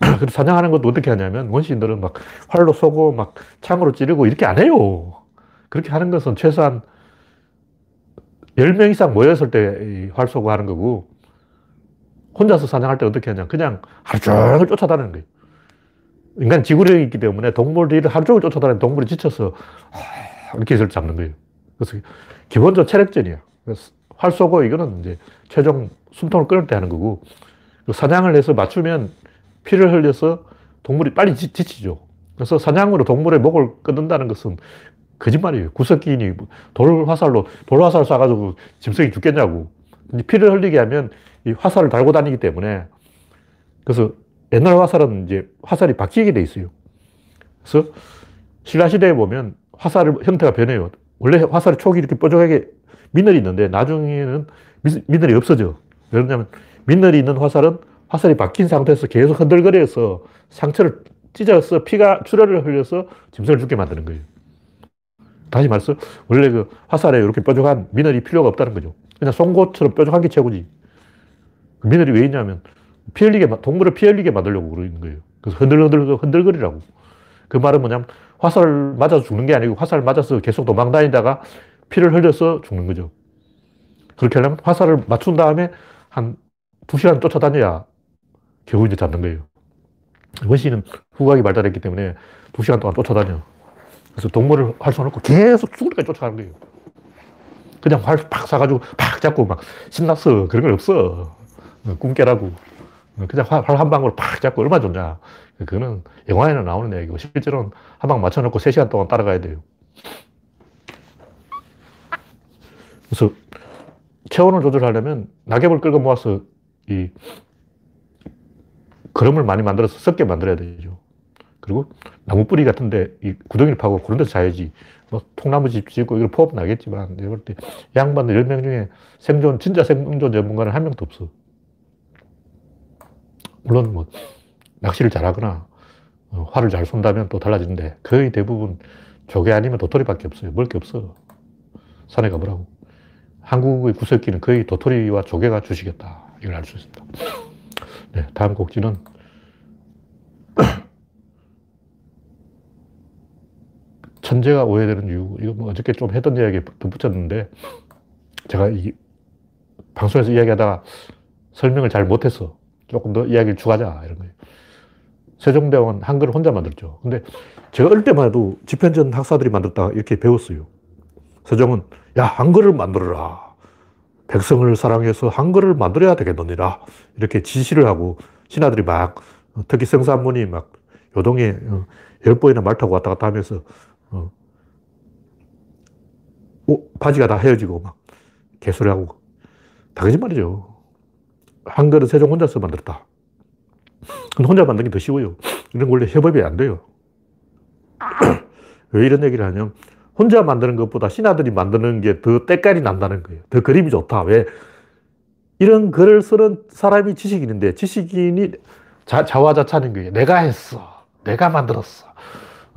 그래서 사냥하는 것도 어떻게 하냐면 원시인들은 막 활로 쏘고 막 창으로 찌르고 이렇게 안 해요. 그렇게 하는 것은 최소한 10명 이상 모였을 때 활 쏘고 하는 거고 혼자서 사냥할 때 어떻게 하냐. 그냥 하루 종일 쫓아다니는 거예요. 인간 지구력이 있기 때문에 동물들이 하루 종일 쫓아다니는 동물이 지쳐서 이렇게 해서 잡는 거예요. 그래서 기본적으로 체력전이야. 활 쏘고 이거는 이제 최종 숨통을 끊을 때 하는 거고 사냥을 해서 맞추면 피를 흘려서 동물이 빨리 지, 지치죠. 그래서 사냥으로 동물의 목을 끊는다는 것은 거짓말이에요. 구석기인이 돌 화살로 돌 화살 쏴가지고 짐승이 죽겠냐고. 피를 흘리게 하면 이 화살을 달고 다니기 때문에 그래서 옛날 화살은 이제 화살이 바뀌게 돼 있어요. 그래서 신라 시대에 보면 화살 형태가 변해요. 원래 화살이 촉이 이렇게 뾰족하게 미늘이 있는데 나중에는 미늘이 없어져. 왜냐면 미늘이 있는 화살은 화살이 바뀐 상태에서 계속 흔들거려서 상처를 찢어서 피가 출혈을 흘려서 짐승을 죽게 만드는 거예요. 다시 말해서 원래 그 화살에 이렇게 뾰족한 미늘이 필요가 없다는 거죠. 그냥 송곳처럼 뾰족한 게 최고지. 그 미늘이 왜 있냐면 피 흘리게, 동물을 피 흘리게 만들려고 그러는 거예요. 그래서 흔들흔들, 흔들거리라고. 그 말은 뭐냐면 화살 맞아서 죽는 게 아니고 화살 맞아서 계속 도망 다니다가 피를 흘려서 죽는 거죠. 그렇게 하려면 화살을 맞춘 다음에 한 두 시간 쫓아다녀야 겨우 이제 잡는 거예요. 원시는 후각이 발달했기 때문에 두 시간 동안 쫓아다녀. 그래서 동물을 활 쏘놓고 계속 죽을 때까지 쫓아가는 거예요. 그냥 활팍 쏴가지고 팍 잡고 막 신났어. 그런 건 없어. 꿈 깨라고. 그냥 활 한 방울 팍 잡고 얼마나 좋냐. 그거는 영화에는 나오는 얘기고 실제로는 한 방 맞춰놓고 3시간 동안 따라가야 돼요. 그래서 체온을 조절하려면 낙엽을 끌고 모아서 이 그름을 많이 만들어서 섞게 만들어야 되죠. 그리고 나무 뿌리 같은데 이 구덩이를 파고 그런 데서 자야지. 뭐 통나무 집 짓고 이걸 포함 나겠지만 내가 볼때 양반 10명 중에 생존, 진짜 생존 전문가는 한 명도 없어. 물론 뭐 낚시를 잘하거나 어, 활을 잘 쏜다면 또 달라지는데 거의 대부분 조개 아니면 도토리밖에 없어요. 먹을 게 없어. 산에 가보라고. 한국의 구석기는 거의 도토리와 조개가 주시겠다. 이걸 알 수 있습니다. 네, 다음 곡지는 천재가 오해되는 이유. 이거 뭐 어저께 좀 했던 이야기 덧붙였는데 제가 이 방송에서 이야기하다가 설명을 잘 못해서 조금 더 이야기를 추가하자 이런 거예요. 세종대왕은 한글을 혼자 만들죠. 근데 제가 어릴 때만 해도 집현전 학사들이 만들었다 이렇게 배웠어요. 세종은 야 한글을 만들어라. 백성을 사랑해서 한글을 만들어야 되겠느니라. 이렇게 지시를 하고 신하들이 막 특히 성산문이 막 요동에 어, 열 번이나 말 타고 왔다 갔다 하면서 어, 오, 바지가 다 헤어지고 막 개소리하고 다 거짓말이죠. 한글은 세종 혼자서 만들었다. 근데 혼자 만드는 게더 쉬워요. 이런 원래 협업이 안 돼요. 왜 이런 얘기를 하냐면 혼자 만드는 것보다 신하들이 만드는 게 더 때깔이 난다는 거예요. 더 그림이 좋다. 왜? 이런 글을 쓰는 사람이 지식인인데 지식인이 자, 자화자찬인 거예요. 내가 했어. 내가 만들었어.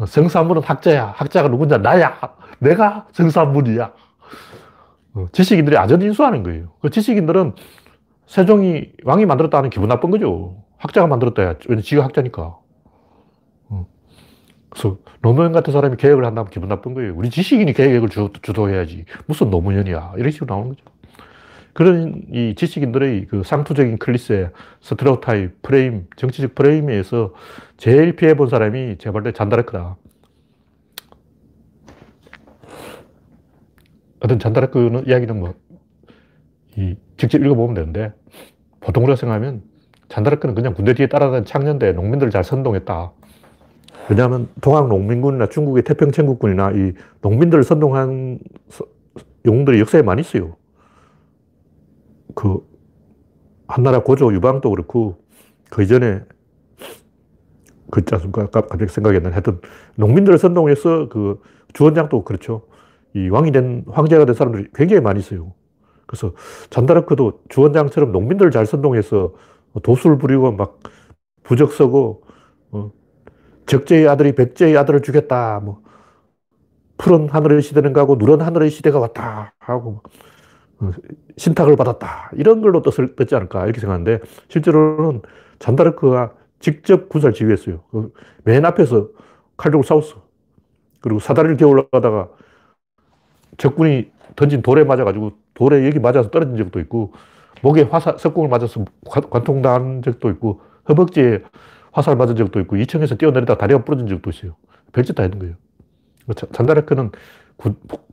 성산문은 학자야. 학자가 누군지 나야. 내가 성산문이야. 어, 지식인들이 아전 인수하는 거예요. 그 지식인들은 세종이 왕이 만들었다는 기분 나쁜 거죠. 학자가 만들었다야. 왜냐 지가 학자니까. 어. 그래서 노무현 같은 사람이 계획을 한다면 기분 나쁜 거예요. 우리 지식인이 계획을 주, 주도해야지. 무슨 노무현이야. 이런 식으로 나오는 거죠. 그런 이 지식인들의 그 상투적인 클리셰, stereotype, 프레임, 정치적 프레임에 의해서 제일 피해본 사람이 제가 볼때 잔다르크다. 어떤 잔다르크는 이야기는 뭐, 이, 직접 읽어보면 되는데, 보통 우리가 생각하면 잔다르크는 그냥 군대 뒤에 따라다니는 창녀인데 농민들을 잘 선동했다. 왜냐하면 동학 농민군이나 중국의 태평천국군이나 이 농민들을 선동한 영웅들이 역사에 많이 있어요. 그 한나라 고조 유방도 그렇고 그 이전에 그 있지 않습니까? 갑자기 생각이 안 나네. 하여튼 농민들을 선동해서 그 주원장도 그렇죠. 이 왕이 된 황제가 된 사람들이 굉장히 많이 있어요. 그래서 잔다르크도 주원장처럼 농민들을 잘 선동해서 도술 부리고 막 부적 서고 어, 적재의 아들이 백제의 아들을 죽였다. 뭐 푸른 하늘의 시대는 가고 누런 하늘의 시대가 왔다 하고 어, 신탁을 받았다. 이런 걸로 뜻을 뜻지 않을까 이렇게 생각하는데 실제로는 잔다르크가 직접 군사를 지휘했어요. 그 맨 앞에서 칼 들고 싸웠어. 그리고 사다리를 기어 올라가다가 적군이 던진 돌에 맞아가지고 돌에 여기 맞아서 떨어진 적도 있고 목에 화살, 석궁을 맞아서 관통당한 적도 있고 허벅지에 화살 맞은 적도 있고 2층에서 뛰어내리다 다리가 부러진 적도 있어요. 별짓 다 했는 거예요. 잔다르크는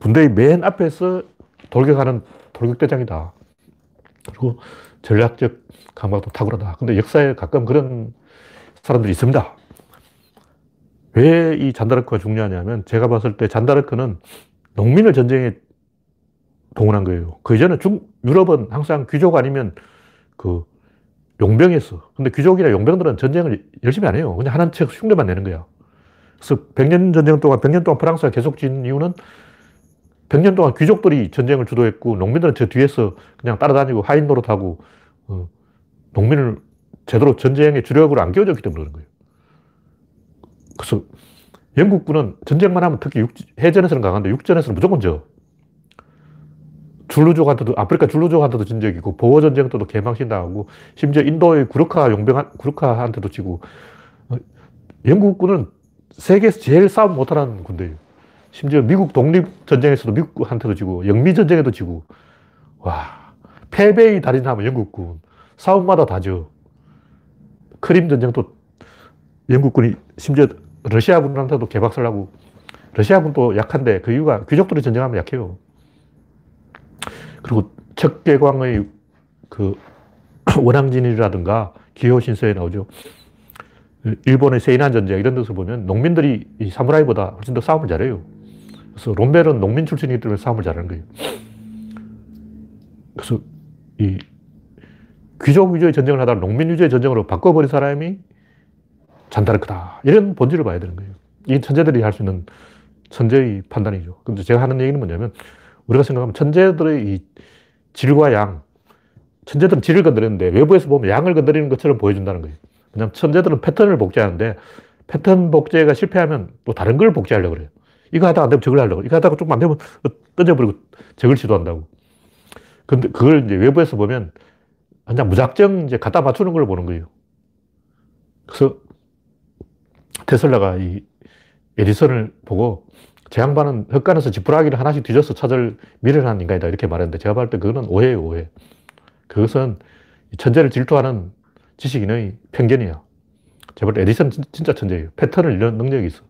군대의 맨 앞에서 돌격하는 돌격대장이다. 그리고 전략적 감각도 탁월하다. 근데 역사에 가끔 그런 사람들이 있습니다. 왜 이 잔다르크가 중요하냐면 제가 봤을 때 잔다르크는 농민을 전쟁에 동원한 거예요. 그 이전에 중, 유럽은 항상 귀족 아니면 그 용병이었어. 근데 귀족이나 용병들은 전쟁을 열심히 안 해요. 그냥 하는 척 흉내만 내는 거야. 그래서 100년 전쟁 동안, 100년 동안 프랑스가 계속 진 이유는 100년 동안 귀족들이 전쟁을 주도했고 농민들은 저 뒤에서 그냥 따라다니고 하인 노릇하고 어, 농민을 제대로 전쟁의 주력으로 안 끼워줬기 때문에 그런 거예요. 그래서 영국군은 전쟁만 하면 특히 육, 해전에서는 강한데 육전에서는 무조건 져. 줄루족한테도, 아프리카 줄루족한테도 진 적이 있고, 보호 전쟁 때도 개망신 당하고, 심지어 인도의 구르카 용병, 구르카한테도 지고, 어, 영국군은 세계에서 제일 싸움 못하는 군대예요. 심지어 미국 독립 전쟁에서도 미국한테도 지고, 영미 전쟁에도 지고, 와, 패배의 달인하면 영국군. 싸움마다 다 져. 크림 전쟁도 영국군이 심지어 러시아군한테도 개박살나고, 러시아군도 약한데 그 이유가 귀족들이 전쟁하면 약해요. 그리고 척계광의 그 원앙진이라든가 기호신서에 나오죠. 일본의 세이난 전쟁 이런 데서 보면 농민들이 이 사무라이보다 훨씬 더 싸움을 잘해요. 그래서 롬멜은 농민 출신이기 때문에 싸움을 잘하는 거예요. 그래서 이 귀족 위주의 전쟁을 하다가 농민 위주의 전쟁으로 바꿔버린 사람이 잔다르크다. 이런 본질을 봐야 되는 거예요. 이 천재들이 할 수 있는 천재의 판단이죠. 근데 제가 하는 얘기는 뭐냐면 우리가 생각하면 천재들의 이 질과 양, 천재들은 질을 건드리는데 외부에서 보면 양을 건드리는 것처럼 보여준다는 거예요. 왜냐하면 천재들은 패턴을 복제하는데 패턴 복제가 실패하면 또 다른 걸 복제하려고 그래요. 이거 하다가 안 되면 저걸 하려고. 이거 하다가 조금 안 되면 던져버리고 저걸 시도한다고. 근데 그걸 이제 외부에서 보면 그냥 무작정 이제 갖다 맞추는 걸 보는 거예요. 그래서 테슬라가 이 에디슨을 보고 제 양반은 흙간에서 지푸라기를 하나씩 뒤져서 찾을 미련한 인간이다. 이렇게 말했는데 제가 봤을 때 그거는 오해예요, 오해. 그것은 천재를 질투하는 지식인의 편견이야. 제가 볼때 에디슨 진짜 천재예요. 패턴을 읽는 능력이 있어.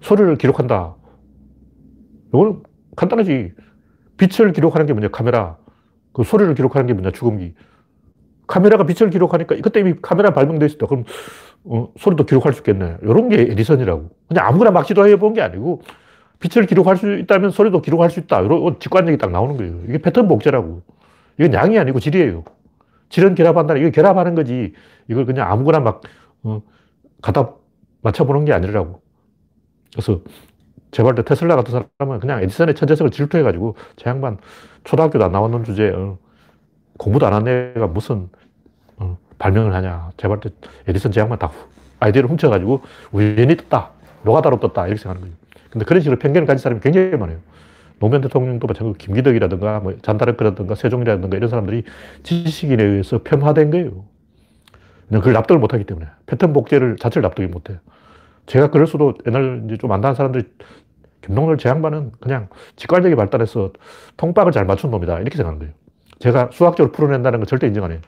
소리를 기록한다. 이건 간단하지. 빛을 기록하는 게 뭐냐, 카메라. 그 소리를 기록하는 게 뭐냐, 죽음기. 카메라가 빛을 기록하니까 그때 이미 카메라 발명돼 있었다. 그럼 어, 소리도 기록할 수 있겠네. 이런 게 에디슨이라고. 그냥 아무거나 막 시도해 본 게 아니고 빛을 기록할 수 있다면 소리도 기록할 수 있다. 이런 직관력이 딱 나오는 거예요. 이게 패턴 복제라고. 이건 양이 아니고 질이에요. 질은 결합한다. 이거 결합하는 거지. 이걸 그냥 아무거나 막 어, 갖다 맞춰보는 게 아니라고. 그래서 제발 때 테슬라 같은 사람은 그냥 에디슨의 천재성을 질투해가지고 제 양반 초등학교도 안 나왔는 주제에 어, 공부도 안 한 애가 무슨 어, 발명을 하냐. 제발 때 에디슨 제 양반 다 아이디어를 훔쳐가지고 우연히 떴다. 노가다로 떴다. 이렇게 생각하는 거예요. 근데 그런 식으로 편견을 가진 사람이 굉장히 많아요. 노무현 대통령도 마찬가지로 김기덕이라든가 뭐 잔다르크라든가 세종이라든가 이런 사람들이 지식인에 의해서 편화된 거예요. 그걸 납득을 못하기 때문에. 패턴 복제를 자체를 납득을 못해요. 제가 그럴 수도 옛날 이제 좀 안다는 사람들이 김동열 제 양반은 그냥 직관력이 발달해서 통박을 잘 맞춘 놈이다. 이렇게 생각하는 거예요. 제가 수학적으로 풀어낸다는 건 절대 인정 안 해요.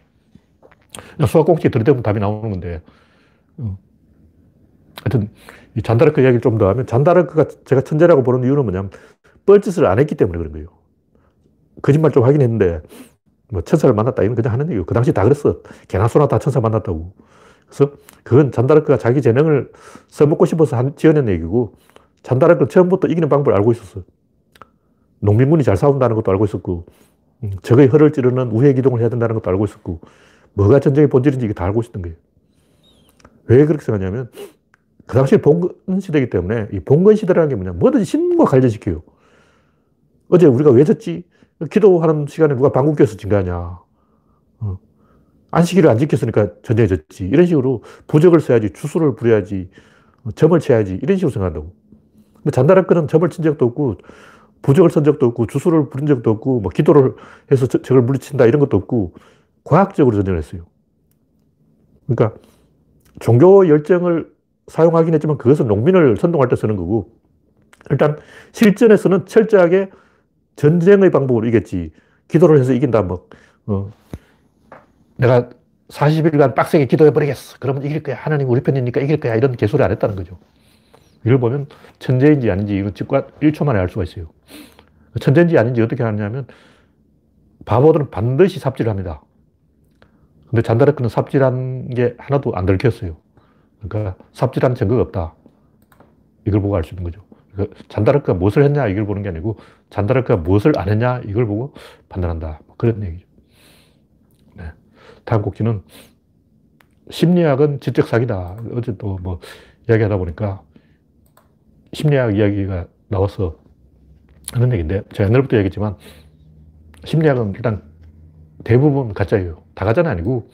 수학 꼭지 들이대면 답이 나오는 건데. 어. 하여튼, 이 잔다르크 이야기를 좀 더 하면, 잔다르크가 제가 천재라고 보는 이유는 뭐냐면, 뻘짓을 안 했기 때문에 그런 거예요. 거짓말 좀 하긴 했는데, 뭐, 천사를 만났다, 이건 그냥 하는 얘기고, 그 당시 다 그랬어. 개나 소나 다 천사 만났다고. 그래서 그건 잔다르크가 자기 재능을 써먹고 싶어서 한, 지어낸 얘기고, 잔다르크는 처음부터 이기는 방법을 알고 있었어. 농민군이 잘 싸운다는 것도 알고 있었고, 음, 적의 허를 찌르는 우회 기동을 해야 된다는 것도 알고 있었고, 뭐가 전쟁의 본질인지 이게 다 알고 있었던 거예요. 왜 그렇게 생각하냐면, 그 당시에 봉건 시대이기 때문에, 이 봉건 시대라는 게 뭐냐, 뭐든지 신과 관련시켜요. 어제 우리가 왜 졌지? 기도하는 시간에 누가 방구 껴서 증가하냐. 어. 안식일을 안 지켰으니까 전쟁이 졌지. 이런 식으로 부적을 써야지, 주술을 부려야지, 어, 점을 쳐야지. 이런 식으로 생각한다고. 잔다락 거는 점을 친 적도 없고, 부적을 쓴 적도 없고, 주술을 부린 적도 없고, 뭐 기도를 해서 적을 물리친다 이런 것도 없고, 과학적으로 전쟁을 했어요. 그러니까 종교 열정을 사용하긴 했지만 그것은 농민을 선동할 때 쓰는 거고, 일단 실전에서는 철저하게 전쟁의 방법으로 이겼지. 기도를 해서 이긴다. 뭐, 어, 내가 40일간 빡세게 기도해버리겠어. 그러면 이길 거야. 하나님 우리 편이니까 이길 거야. 이런 개소리 안 했다는 거죠. 이걸 보면 천재인지 아닌지 이건 직관 1초 만에 알 수가 있어요. 천재인지 아닌지 어떻게 하냐면 바보들은 반드시 삽질을 합니다. 근데 잔다르크는 삽질한 게 하나도 안 들켰어요. 그러니까 삽질한 증거가 없다. 이걸 보고 알 수 있는 거죠. 그 잔다르크가 무엇을 했냐 이걸 보는 게 아니고 잔다르크가 무엇을 안 했냐 이걸 보고 판단한다. 뭐 그런 얘기죠. 네. 다음 곡지는 심리학은 지적 사기다. 어제 또 뭐 이야기하다 보니까 심리학 이야기가 나와서 하는 얘기인데 제가 옛날부터 얘기했지만 심리학은 일단 대부분 가짜예요. 다 가짜는 아니고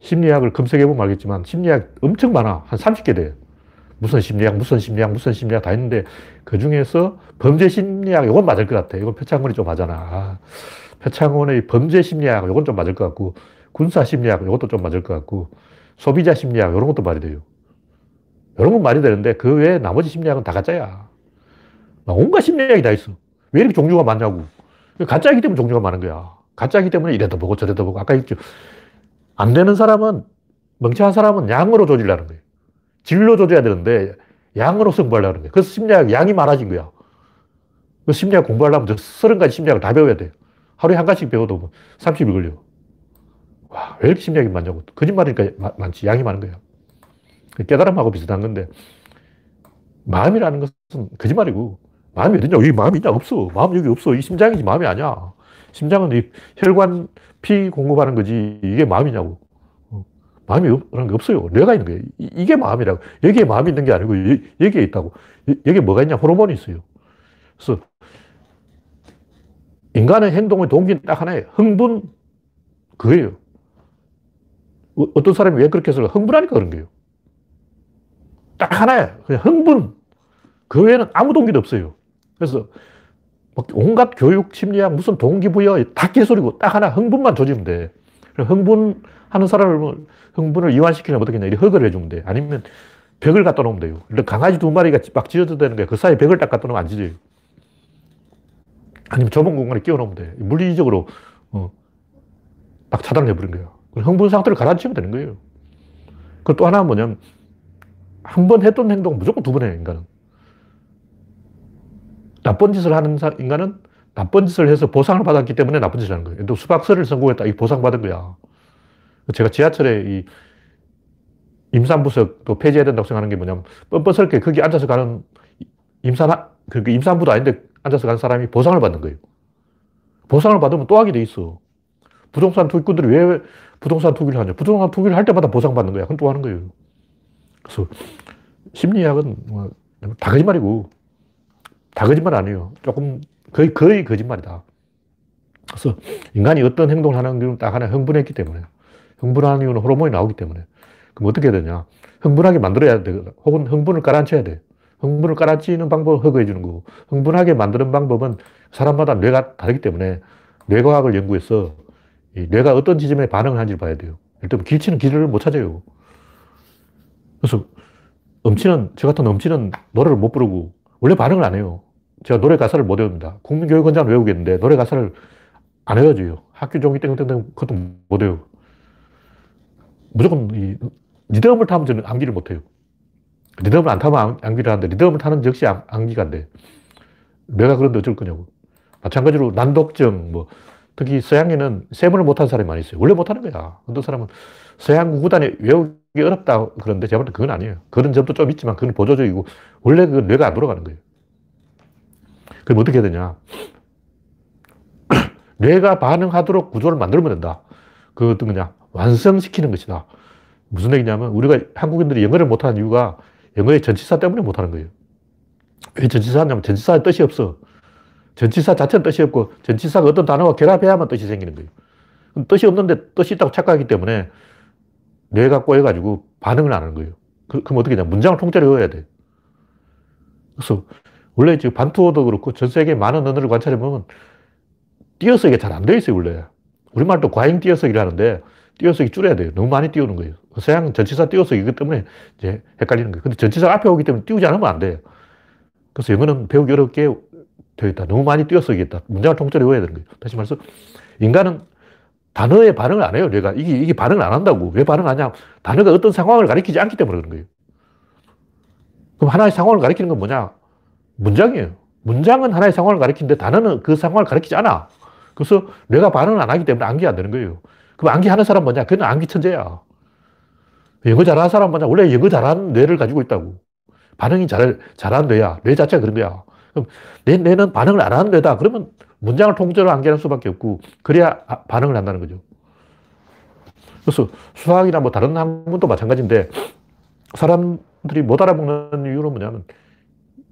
심리학을 검색해보면 알겠지만 심리학 엄청 많아. 한 30개 돼요. 무슨 심리학, 무슨 심리학, 무슨 심리학 다 있는데 그 중에서 범죄 심리학, 이건 맞을 것 같아. 이건 표창원이 좀 맞잖아. 아, 표창원의 범죄 심리학, 이건 좀 맞을 것 같고, 군사 심리학, 이것도 좀 맞을 것 같고, 소비자 심리학, 이런 것도 말이 돼요. 건 말이 되는데 그 외에 나머지 심리학은 다 가짜야. 온갖 심리학이 다 있어. 왜 이렇게 종류가 많냐고. 가짜이기 때문에 종류가 많은 거야. 가짜이기 때문에 이래도 보고 저래도 보고. 아까 했죠. 안 되는 사람은, 멍청한 사람은 양으로 조질라는 거예요. 질로 조져야 되는데 양으로 승부하려는 거예요. 그래서 심리학 양이 많아진 거야. 그 심리학 공부하려면 저 서른 가지 심리학을 다 배워야 돼요. 하루에 한 가지씩 배워도 30일 뭐 걸려. 와, 왜 이렇게 심리학이 많냐고. 거짓말이니까 많지. 양이 많은 거야. 깨달음하고 비슷한 건데, 마음이라는 것은 거짓말이고, 마음이 어딨냐? 여기 마음이 있냐? 없어. 마음 여기 없어. 이 심장이지 마음이 아니야. 심장은 이 혈관 피 공급하는 거지. 이게 마음이냐고. 마음이 그런 게 없어요. 뇌가 있는 거예요. 이게 마음이라고. 여기에 마음이 있는 게 아니고 여기에 있다고. 여기에 뭐가 있냐? 호르몬이 있어요. 그래서 인간의 행동의 동기는 딱 하나예요. 흥분, 그거예요. 어, 어떤 사람이 왜 그렇게 해서 흥분하니까 그런 거예요. 딱 하나야. 그냥 흥분. 그 외에는 아무 동기도 없어요. 그래서 온갖 교육, 심리학, 무슨 동기부여 다 개소리고 딱 하나 흥분만 조지면 돼. 흥분하는 사람을 흥분을 이완시키려면 어떻게 했냐. 허그를 해주면 돼. 아니면 벽을 갖다 놓으면 돼요. 강아지 두 마리가 막 되는 거야. 그 사이에 벽을 딱 갖다 놓으면 안 찢어요. 아니면 좁은 공간에 끼워 놓으면 돼. 물리적으로, 어, 딱 차단을 해버린 거야. 흥분 상태를 가라앉히면 되는 거예요. 그 또 하나는 뭐냐면, 한 번 했던 행동 무조건 두 번 해, 인간은. 나쁜 짓을 하는 인간은 나쁜 짓을 해서 보상을 받았기 때문에 나쁜 짓을 하는 거예요. 또 수박설을 성공했다. 이 보상받은 거야. 제가 지하철에 이 임산부석 또 폐지해야 된다고 생각하는 게 뭐냐면 뻔뻔스럽게 거기 앉아서 가는 임산, 그 임산부도 아닌데 앉아서 가는 사람이 보상을 받는 거예요. 보상을 받으면 또 하게 돼 있어. 부동산 투기꾼들이 왜 부동산 투기를 하냐. 부동산 투기를 할 때마다 보상받는 거야. 그럼 또 하는 거예요. 그래서 심리학은 뭐 다 거짓말이고 다 거짓말 아니에요. 조금 거의, 거의 거짓말이다. 그래서 인간이 어떤 행동을 하는 경우는 딱 하나 흥분했기 때문에 흥분하는 이유는 호르몬이 나오기 때문에. 그럼 어떻게 해야 되냐. 흥분하게 만들어야 돼. 혹은 흥분을 깔아앉혀야 돼. 흥분을 깔아앉히는 방법을 허가해 주는 거고, 흥분하게 만드는 방법은 사람마다 뇌가 다르기 때문에 뇌과학을 연구해서 이 뇌가 어떤 지점에 반응을 하는지를 봐야 돼요. 예를 들면 길치는 길을 못 찾아요. 그래서 음치는, 저 같은 음치는 노래를 못 부르고, 원래 반응을 안 해요. 제가 노래 가사를 못 외웁니다. 국민교육원장은 외우겠는데, 노래 가사를 안 외워줘요. 학교 종이 땡땡땡 그것도 못 외워. 무조건 이 리듬을 타면 저는 암기를 못 해요. 리듬을 안 타면 암기를 하는데 리듬을 타는 역시 암기가 안 돼. 내가 그런데 어쩔 거냐고. 마찬가지로 난독증, 뭐, 특히 서양에는 세문을 못하는 사람이 많이 있어요. 원래 못하는 거야. 어떤 사람은 서양 구단이 외우 기 어렵다 그런데 제가 볼 때 그건 아니에요. 그런 점도 좀 있지만 그건 보조적이고 원래 그 뇌가 안 돌아가는 거예요. 그럼 어떻게 되냐. 뇌가 반응하도록 구조를 만들면 된다. 그 어떤 거냐. 완성시키는 것이다. 무슨 얘기냐면 우리가 한국인들이 영어를 못하는 이유가 영어의 전치사 때문에 못하는 거예요. 왜 전치사 하냐면 전치사의 뜻이 없어. 전치사 자체는 뜻이 없고 전치사가 어떤 단어와 결합해야만 뜻이 생기는 거예요. 뜻이 없는데 뜻이 있다고 착각하기 때문에 뇌가 꼬여가지고 반응을 안 하는 거예요. 그, 럼 어떻게 되냐. 문장을 통째로 외워야 돼. 그래서 원래 지금 반투어도 그렇고 전 세계 많은 언어를 관찰해보면 띄어쓰기가 잘 안 돼 있어요, 원래. 우리말도 과잉 띄어쓰기를 하는데 띄어쓰기 줄여야 돼요. 너무 많이 띄우는 거예요. 서양 전치사 띄어쓰기기 때문에 이제 헷갈리는 거예요. 근데 전치사 앞에 오기 때문에 띄우지 않으면 안 돼요. 그래서 영어는 배우기 어렵게 되어 있다. 너무 많이 띄어쓰기겠다. 문장을 통째로 외워야 되는 거예요. 다시 말해서 인간은 단어에 반응을 안 해요. 내가 이게, 이게 반응을 안 한다고. 왜 반응 안 하냐? 단어가 어떤 상황을 가리키지 않기 때문에 그런 거예요. 그럼 하나의 상황을 가리키는 건 뭐냐? 문장이에요. 문장은 하나의 상황을 가리키는데 단어는 그 상황을 가리키지 않아. 그래서 내가 반응을 안 하기 때문에 암기 안 되는 거예요. 그럼 암기 하는 사람 뭐냐? 그건 암기 천재야. 영어 잘하는 사람 뭐냐? 원래 영어 잘하는 뇌를 가지고 있다고. 반응이 잘, 잘하는 뇌야. 뇌 자체가 그런 거야. 그럼 내 뇌는 반응을 안 하는 뇌다. 그러면 문장을 통째로 암기할 수밖에 없고, 그래야 아, 반응을 한다는 거죠. 그래서 수학이나 뭐 다른 학문도 마찬가지인데, 사람들이 못 알아먹는 이유는 뭐냐면,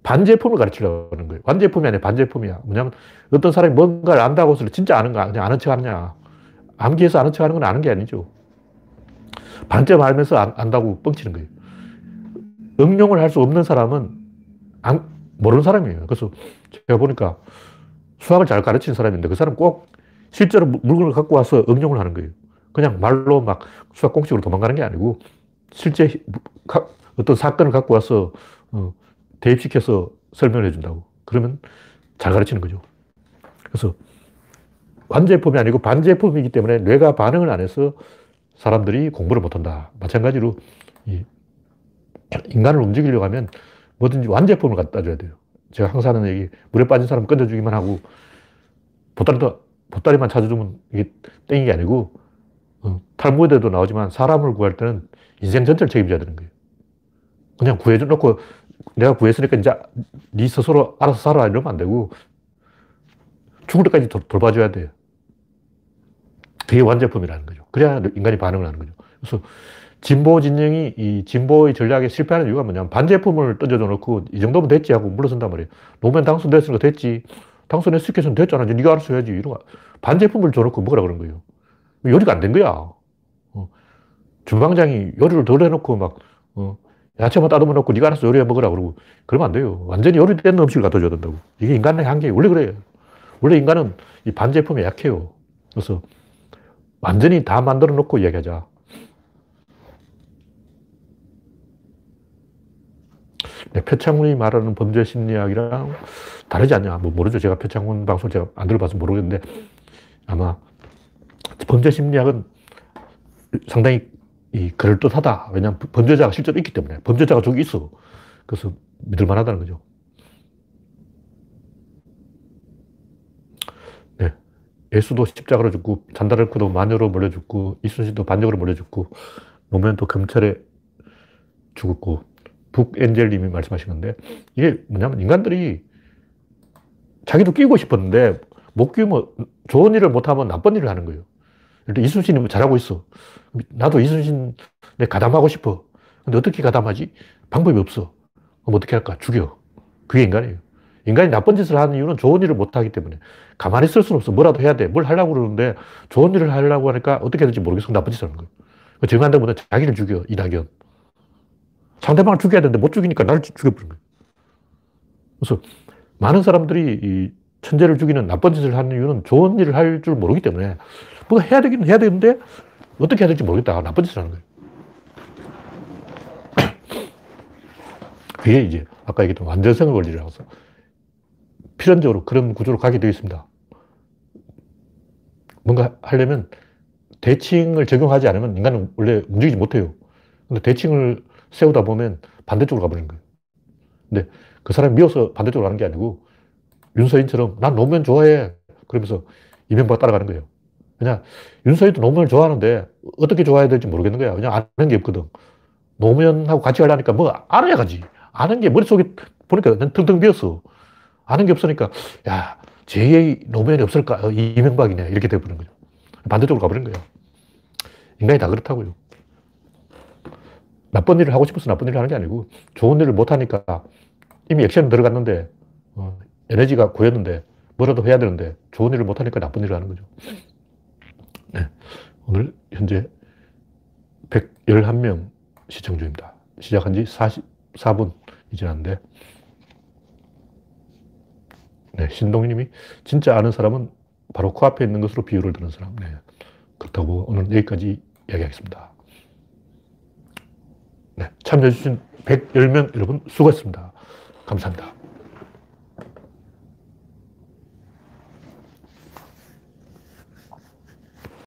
반제품을 가르치려고 하는 거예요. 완제품이 아니라 반제품이야. 뭐냐면 어떤 사람이 뭔가를 안다고 해서 진짜 아는가, 그냥 아는 척 하느냐. 암기해서 아는 척 하는 건 아는 게 아니죠. 반점 알면서 안, 다고 뻥치는 거예요. 응용을 할 수 없는 사람은 안, 모르는 사람이에요. 그래서 제가 보니까 수학을 잘 가르치는 사람인데 그 사람 꼭 실제로 물건을 갖고 와서 응용을 하는 거예요. 그냥 말로 막 수학 공식으로 도망가는 게 아니고 실제 어떤 사건을 갖고 와서 어, 대입시켜서 설명을 해준다고. 그러면 잘 가르치는 거죠. 그래서 완제품이 아니고 반제품이기 때문에 뇌가 반응을 안 해서 사람들이 공부를 못한다. 마찬가지로 인간을 움직이려고 하면 뭐든지 완제품을 갖다 줘야 돼요. 제가 항상 하는 얘기, 물에 빠진 사람 건져주기만 하고 보따리도, 보따리만 찾아주면 이게 땡이 게 아니고 어, 탈무에도 나오지만 사람을 구할 때는 인생 전체를 책임져야 되는 거예요. 그냥 구해줘 놓고 내가 구했으니까 이제 네 스스로 알아서 살아 이러면 안 되고 죽을 때까지 돌, 돌봐줘야 돼요. 그게 완제품이라는 거죠. 그래야 인간이 반응을 하는 거죠. 그래서 진보 진영이 이 진보의 전략에 실패하는 이유가 뭐냐면 반제품을 던져줘 놓고 이 정도면 됐지 하고 물러선단 말이에요. 노무현 당선됐으니까 됐지. 당선했으니까 됐잖아. 이제 네가 알아서 해야지. 이런 반제품을 줘놓고 먹으라 그런 거예요. 요리가 안 된 거야. 어. 주방장이 요리를 덜 해놓고 막 어. 야채만 따듬어 놓고 네가 알아서 요리해 먹으라 그러고 그러면 안 돼요. 완전히 요리된 음식을 갖다 줘야 된다고. 이게 인간의 한계. 원래 그래요. 원래 인간은 이 반제품에 약해요. 그래서 완전히 다 만들어 놓고 이야기하자. 네, 표창훈이 말하는 범죄 심리학이랑 다르지 않냐. 뭐 모르죠. 제가 표창훈 방송 제가 안 들어봐서 모르겠는데 아마 범죄 심리학은 상당히 이 그럴듯하다. 왜냐하면 범죄자가 실제로 있기 때문에. 범죄자가 저기 있어. 그래서 믿을만 하다는 거죠. 네. 예수도 십자가로 죽고, 잔다르크도 마녀로 몰려 죽고, 이순신도 반역으로 몰려 죽고, 노무현도 검찰에 죽었고, 북엔젤님이 말씀하신 건데, 이게 뭐냐면 인간들이 자기도 끼고 싶었는데, 못 끼면 좋은 일을 못하면 나쁜 일을 하는 거예요. 이순신이 잘하고 있어. 나도 이순신에 가담하고 싶어. 근데 어떻게 가담하지? 방법이 없어. 그럼 어떻게 할까? 죽여. 그게 인간이에요. 인간이 나쁜 짓을 하는 이유는 좋은 일을 못 하기 때문에. 가만히 있을 수는 없어. 뭐라도 해야 돼. 뭘 하려고 그러는데 좋은 일을 하려고 하니까 어떻게 해야 될지 모르겠어. 나쁜 짓을 하는 거예요. 정한다보다 자기를 죽여. 이낙연. 상대방을 죽여야 되는데 못 죽이니까 나를 죽여버린 거예요. 그래서 많은 사람들이 이 천재를 죽이는 나쁜 짓을 하는 이유는 좋은 일을 할 줄 모르기 때문에 뭐 해야 되긴 해야 되는데 어떻게 해야 될지 모르겠다. 나쁜 짓을 하는 거예요. 그게 이제 아까 얘기했던 완전성의 원리라고 서 필연적으로 그런 구조로 가게 되어 있습니다. 뭔가 하려면 대칭을 적용하지 않으면 인간은 원래 움직이지 못해요. 근데 대칭을 세우다 보면 반대쪽으로 가버리는 거예요. 근데 그 사람이 미워서 반대쪽으로 가는 게 아니고 윤서인처럼 난 노무현 좋아해. 그러면서 이명박 따라가는 거예요. 그냥 윤석열도 노무현을 좋아하는데 어떻게 좋아해야 될지 모르겠는 거야. 그냥 아는 게 없거든. 노무현하고 같이 가려니까 뭐 알아야 가지. 아는 게 머릿속에 보니까 텅텅 비었어. 아는 게 없으니까 야, 제2의 노무현이 없을까? 어, 이명박이네. 이렇게 돼버린 거죠. 반대쪽으로 가버린 거예요. 인간이 다 그렇다고요. 나쁜 일을 하고 싶어서 나쁜 일을 하는 게 아니고 좋은 일을 못하니까 이미 액션 들어갔는데 어, 에너지가 고였는데 뭐라도 해야 되는데 좋은 일을 못하니까 나쁜 일을 하는 거죠. 네. 오늘 현재 111명 시청 중입니다. 시작한 지 44분 이 지났는데, 네, 신동희님이 진짜 아는 사람은 바로 코앞에 있는 것으로 비유를 드는 사람. 네. 그렇다고 오늘 여기까지 이야기하겠습니다. 네, 참여해주신 110명 여러분 수고했습니다. 감사합니다.